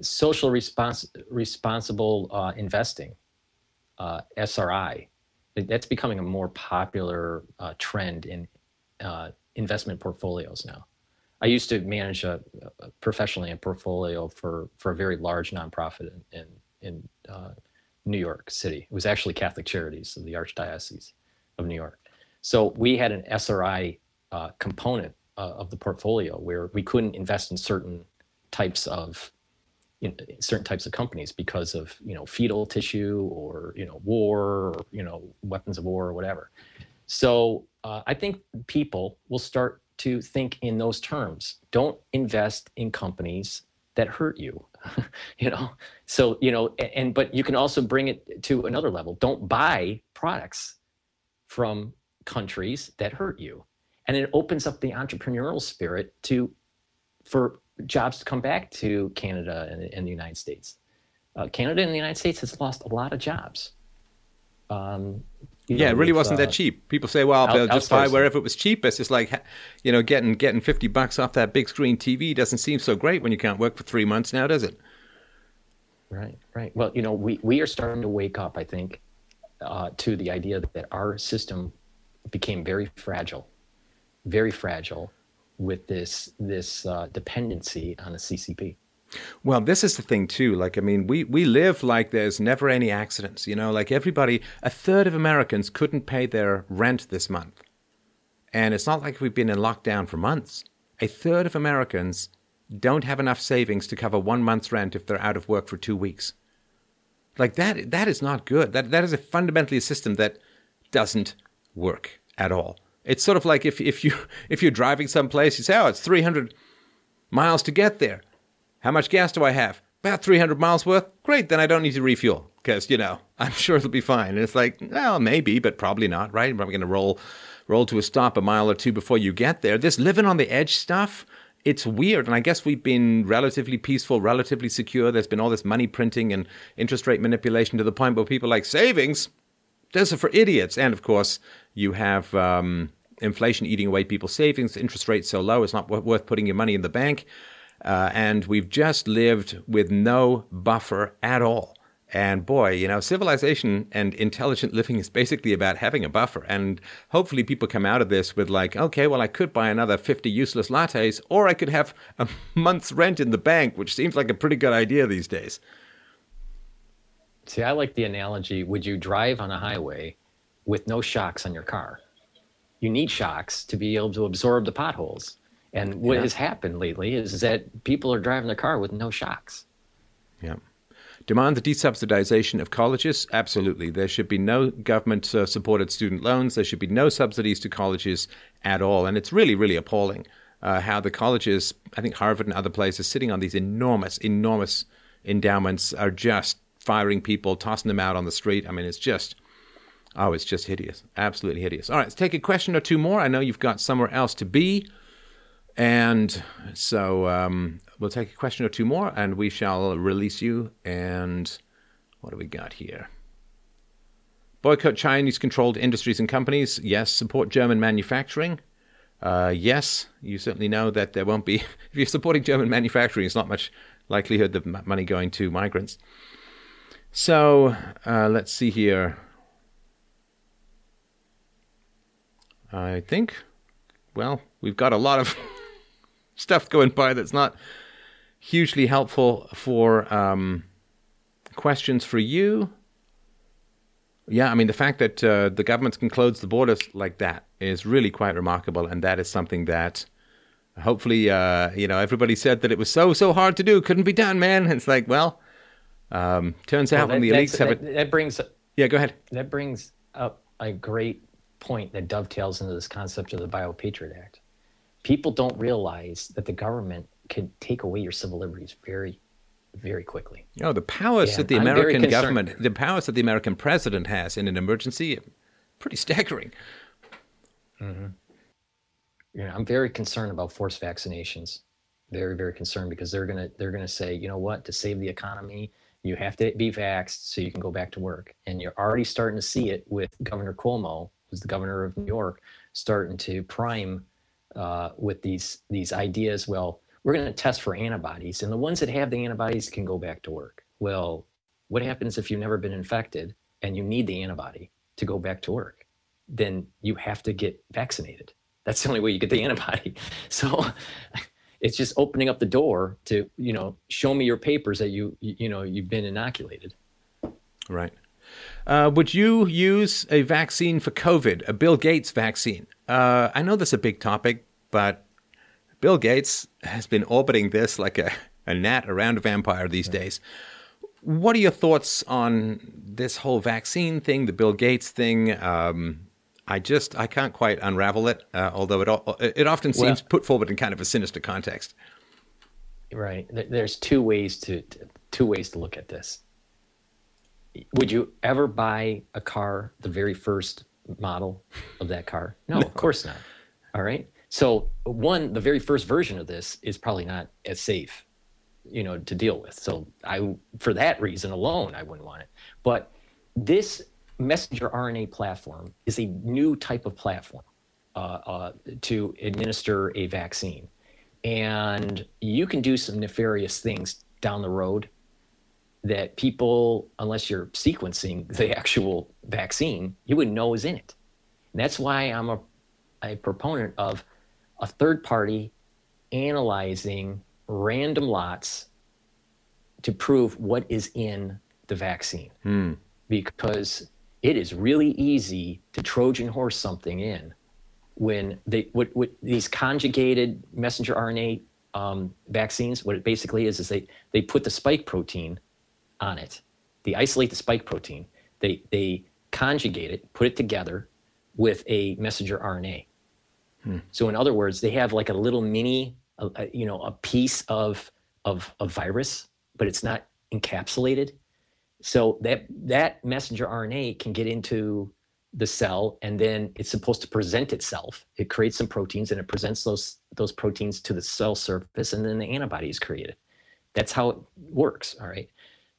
social respons- responsible uh, investing, uh, SRI, that's becoming a more popular uh, trend in uh, investment portfolios now. I used to manage a, a, professionally a portfolio for for a very large nonprofit in in, in uh, New York City. It was actually Catholic Charities of the Archdiocese of New York. So we had an SRI uh, component uh, of the portfolio where we couldn't invest in certain types of certain types of companies because of you know fetal tissue or you know war or you know weapons of war or whatever. So uh, I think people will start to think in those terms. Don't invest in companies that hurt you. you know, so you know, and but you can also bring it to another level. Don't buy products from countries that hurt you, and it opens up the entrepreneurial spirit to for jobs to come back to Canada and, and the United States. Uh, Canada and the United States has lost a lot of jobs. Um, yeah, know, it really wasn't uh, that cheap. People say, "Well, I'll just buy wherever it was cheapest." It's like, you know, getting getting fifty bucks off that big screen TV doesn't seem so great when you can't work for three months now, does it? Right, right. Well, you know, we we are starting to wake up. I think uh, to the idea that our system became very fragile, very fragile, with this this uh, dependency on the CCP. Well, this is the thing too. Like, I mean, we, we live like there's never any accidents. You know, like everybody, a third of Americans couldn't pay their rent this month, and it's not like we've been in lockdown for months. A third of Americans don't have enough savings to cover one month's rent if they're out of work for two weeks. Like that, that is not good. That that is a fundamentally a system that doesn't work at all. It's sort of like if if you if you're driving someplace, you say, "Oh, it's 300 miles to get there." How much gas do I have? About 300 miles worth. Great, then I don't need to refuel because, you know, I'm sure it'll be fine. And it's like, well, maybe, but probably not, right? I'm probably going to roll roll to a stop a mile or two before you get there. This living on the edge stuff, it's weird. And I guess we've been relatively peaceful, relatively secure. There's been all this money printing and interest rate manipulation to the point where people like savings, those are for idiots. And of course, you have um, inflation eating away people's savings, interest rates so low, it's not worth putting your money in the bank. Uh, and we've just lived with no buffer at all. And boy, you know, civilization and intelligent living is basically about having a buffer. And hopefully, people come out of this with, like, okay, well, I could buy another 50 useless lattes, or I could have a month's rent in the bank, which seems like a pretty good idea these days. See, I like the analogy would you drive on a highway with no shocks on your car? You need shocks to be able to absorb the potholes. And what yeah. has happened lately is that people are driving their car with no shocks. Yeah. Demand the desubsidization of colleges? Absolutely. There should be no government uh, supported student loans. There should be no subsidies to colleges at all. And it's really, really appalling uh, how the colleges, I think Harvard and other places, sitting on these enormous, enormous endowments, are just firing people, tossing them out on the street. I mean, it's just. Oh, it's just hideous. Absolutely hideous. All right, let's take a question or two more. I know you've got somewhere else to be. And so um, we'll take a question or two more and we shall release you. And what do we got here? Boycott Chinese controlled industries and companies. Yes. Support German manufacturing. Uh, yes. You certainly know that there won't be, if you're supporting German manufacturing, it's not much likelihood of money going to migrants. So uh, let's see here. I think, well, we've got a lot of stuff going by that's not hugely helpful for um, questions for you. Yeah, I mean, the fact that uh, the governments can close the borders like that is really quite remarkable. And that is something that hopefully, uh, you know, everybody said that it was so, so hard to do, couldn't be done, man. It's like, well, um, turns out well, that, when the elites have that, it. That brings. Yeah, go ahead. That brings up a great point that dovetails into this concept of the BioPatriot Act people don't realize that the government can take away your civil liberties very very quickly. You know, the powers and that the American government, the powers that the American president has in an emergency, pretty staggering. Mm-hmm. Yeah, I'm very concerned about forced vaccinations. Very, very concerned because they're gonna they're gonna say, you know what, to save the economy, you have to be vaxxed so you can go back to work. And you're already starting to see it with Governor Cuomo, who's the governor of New York, starting to prime uh, with these these ideas. Well, we're going to test for antibodies, and the ones that have the antibodies can go back to work. Well, what happens if you've never been infected and you need the antibody to go back to work? Then you have to get vaccinated. That's the only way you get the antibody. So it's just opening up the door to you know show me your papers that you you know you've been inoculated. Right. Uh, would you use a vaccine for COVID, a Bill Gates vaccine? Uh, I know that's a big topic, but Bill Gates has been orbiting this like a, a gnat around a vampire these days. What are your thoughts on this whole vaccine thing, the Bill Gates thing? Um, I just I can't quite unravel it, uh, although it it often seems well, put forward in kind of a sinister context. Right. There's two ways to two ways to look at this. Would you ever buy a car the very first model of that car? No, no. of course not. All right. So one, the very first version of this is probably not as safe, you know, to deal with. So I, for that reason alone, I wouldn't want it. But this messenger RNA platform is a new type of platform uh, uh, to administer a vaccine. And you can do some nefarious things down the road that people, unless you're sequencing the actual vaccine, you wouldn't know is in it. And that's why I'm a, a proponent of a third party analyzing random lots to prove what is in the vaccine. Hmm. Because it is really easy to Trojan horse something in when they what, what these conjugated messenger RNA um, vaccines. What it basically is is they they put the spike protein on it. They isolate the spike protein. They they conjugate it, put it together with a messenger RNA. Hmm. So in other words, they have like a little mini, a, a, you know, a piece of of a virus, but it's not encapsulated. So that that messenger RNA can get into the cell and then it's supposed to present itself. It creates some proteins and it presents those those proteins to the cell surface and then the antibody is created. That's how it works, all right?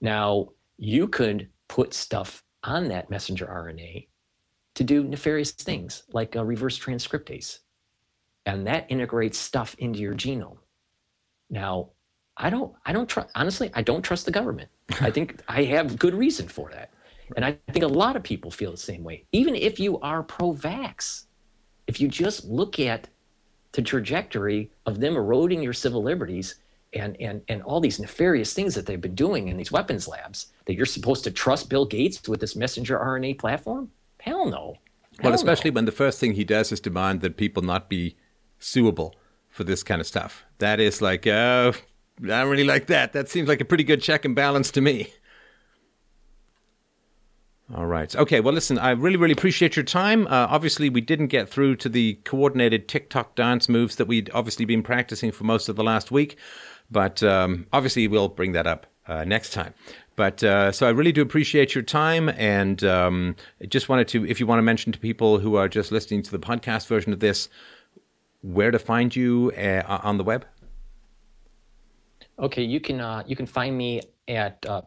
Now, you could put stuff on that messenger RNA to do nefarious things like a reverse transcriptase. And that integrates stuff into your genome. Now, I don't I don't trust honestly, I don't trust the government. I think I have good reason for that. And I think a lot of people feel the same way. Even if you are pro vax, if you just look at the trajectory of them eroding your civil liberties and, and, and all these nefarious things that they've been doing in these weapons labs, that you're supposed to trust Bill Gates with this messenger RNA platform? Hell no. Hell well, especially no. when the first thing he does is demand that people not be suable for this kind of stuff. That is like, uh, I don't really like that. That seems like a pretty good check and balance to me. All right. Okay. Well, listen, I really, really appreciate your time. Uh, obviously, we didn't get through to the coordinated TikTok dance moves that we'd obviously been practicing for most of the last week, but um, obviously, we'll bring that up uh, next time. But uh, so I really do appreciate your time, and um, just wanted to, if you want to mention to people who are just listening to the podcast version of this, where to find you uh, on the web. Okay, you can uh, you can find me at uh,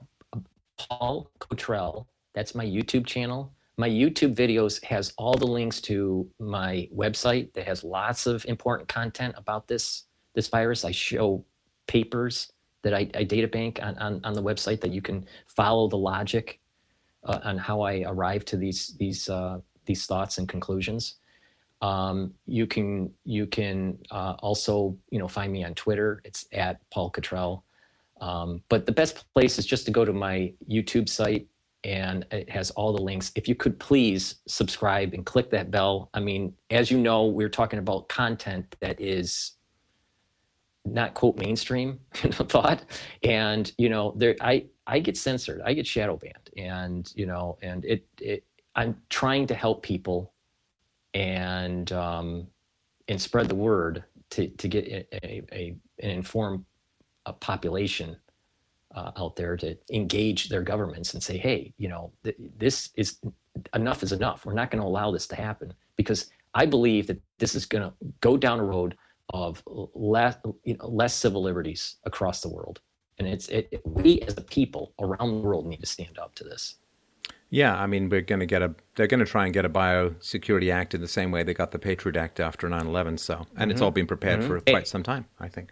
Paul Cottrell that's my YouTube channel. My YouTube videos has all the links to my website that has lots of important content about this this virus. I show papers that I, I data bank on, on, on the website that you can follow the logic uh, on how I arrive to these these uh, these thoughts and conclusions. Um, you can you can uh, also you know find me on Twitter. It's at Paul Cottrell. Um, but the best place is just to go to my YouTube site and it has all the links. If you could please subscribe and click that bell. I mean, as you know, we're talking about content that is not quote mainstream thought, and you know, there I I get censored, I get shadow banned, and you know, and it it I'm trying to help people, and um, and spread the word to to get a, a, an informed a population uh, out there to engage their governments and say, hey, you know, th- this is enough is enough. We're not going to allow this to happen. Because I believe that this is going to go down a road of less, you know, less civil liberties across the world. And it's it, it, we as a people around the world need to stand up to this. Yeah, I mean, we're going to get a. They're going to try and get a biosecurity act in the same way they got the Patriot Act after 9/11. So, and mm-hmm. it's all been prepared mm-hmm. for quite some time, I think.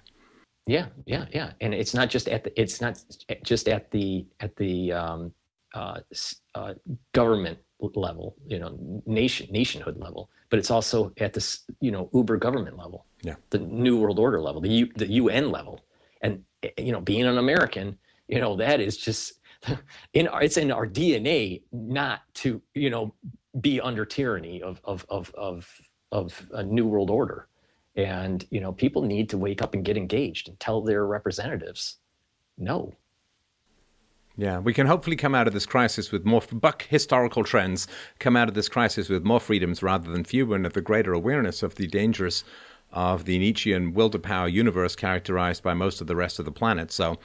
Yeah, yeah, yeah, and it's not just at the it's not just at the at the um, uh, uh, government level, you know, nation nationhood level, but it's also at this you know uber government level, yeah, the new world order level, the U, the UN level, and eh, you know, being an American, you know, that is just in our, it's in our DNA not to you know be under tyranny of of of of of a new world order. And you know people need to wake up and get engaged and tell their representatives no Yeah, we can hopefully come out of this crisis with more buck historical trends, come out of this crisis with more freedoms rather than fewer, and of the greater awareness of the dangers of the Nietzschean will to power universe characterized by most of the rest of the planet. So,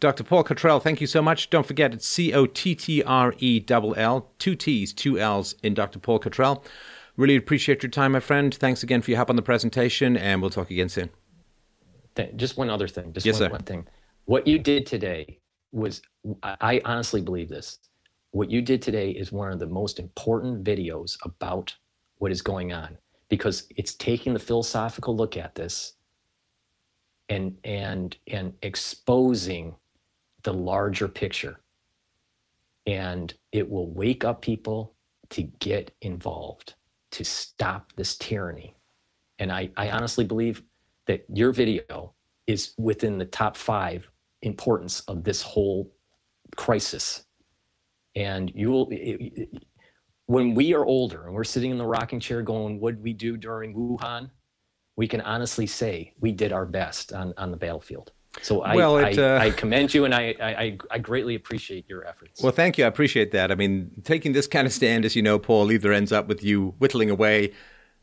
Dr. Paul Cottrell, thank you so much. Don't forget, it's C O T T R E L L, two T's, two L's in Dr. Paul Cottrell. Really appreciate your time, my friend. Thanks again for your help on the presentation, and we'll talk again soon. Just one other thing. Just yes, one, sir. one thing. What you did today was, I honestly believe this. What you did today is one of the most important videos about what is going on because it's taking the philosophical look at this and and and exposing the larger picture and it will wake up people to get involved to stop this tyranny and i i honestly believe that your video is within the top five importance of this whole crisis and you will when we are older and we're sitting in the rocking chair going, what did we do during Wuhan? We can honestly say we did our best on, on the battlefield. So I, well, it, uh... I, I, commend you and I, I, I greatly appreciate your efforts. Well, thank you. I appreciate that. I mean, taking this kind of stand, as you know, Paul, either ends up with you whittling away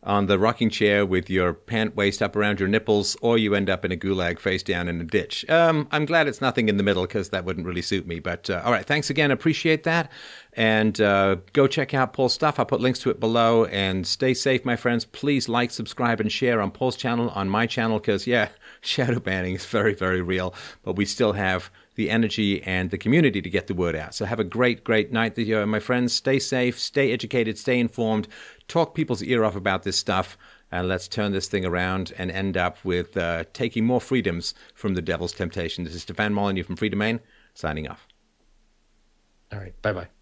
on the rocking chair with your pant waist up around your nipples, or you end up in a gulag face down in a ditch. Um, I'm glad it's nothing in the middle because that wouldn't really suit me. But uh, all right, thanks again. Appreciate that. And uh, go check out Paul's stuff. I'll put links to it below. And stay safe, my friends. Please like, subscribe, and share on Paul's channel, on my channel, because, yeah, shadow banning is very, very real. But we still have the energy and the community to get the word out. So have a great, great night, my friends. Stay safe, stay educated, stay informed talk people's ear off about this stuff, and let's turn this thing around and end up with uh, taking more freedoms from the devil's temptation. This is Stefan Molyneux from Freedomain, signing off. All right. Bye bye.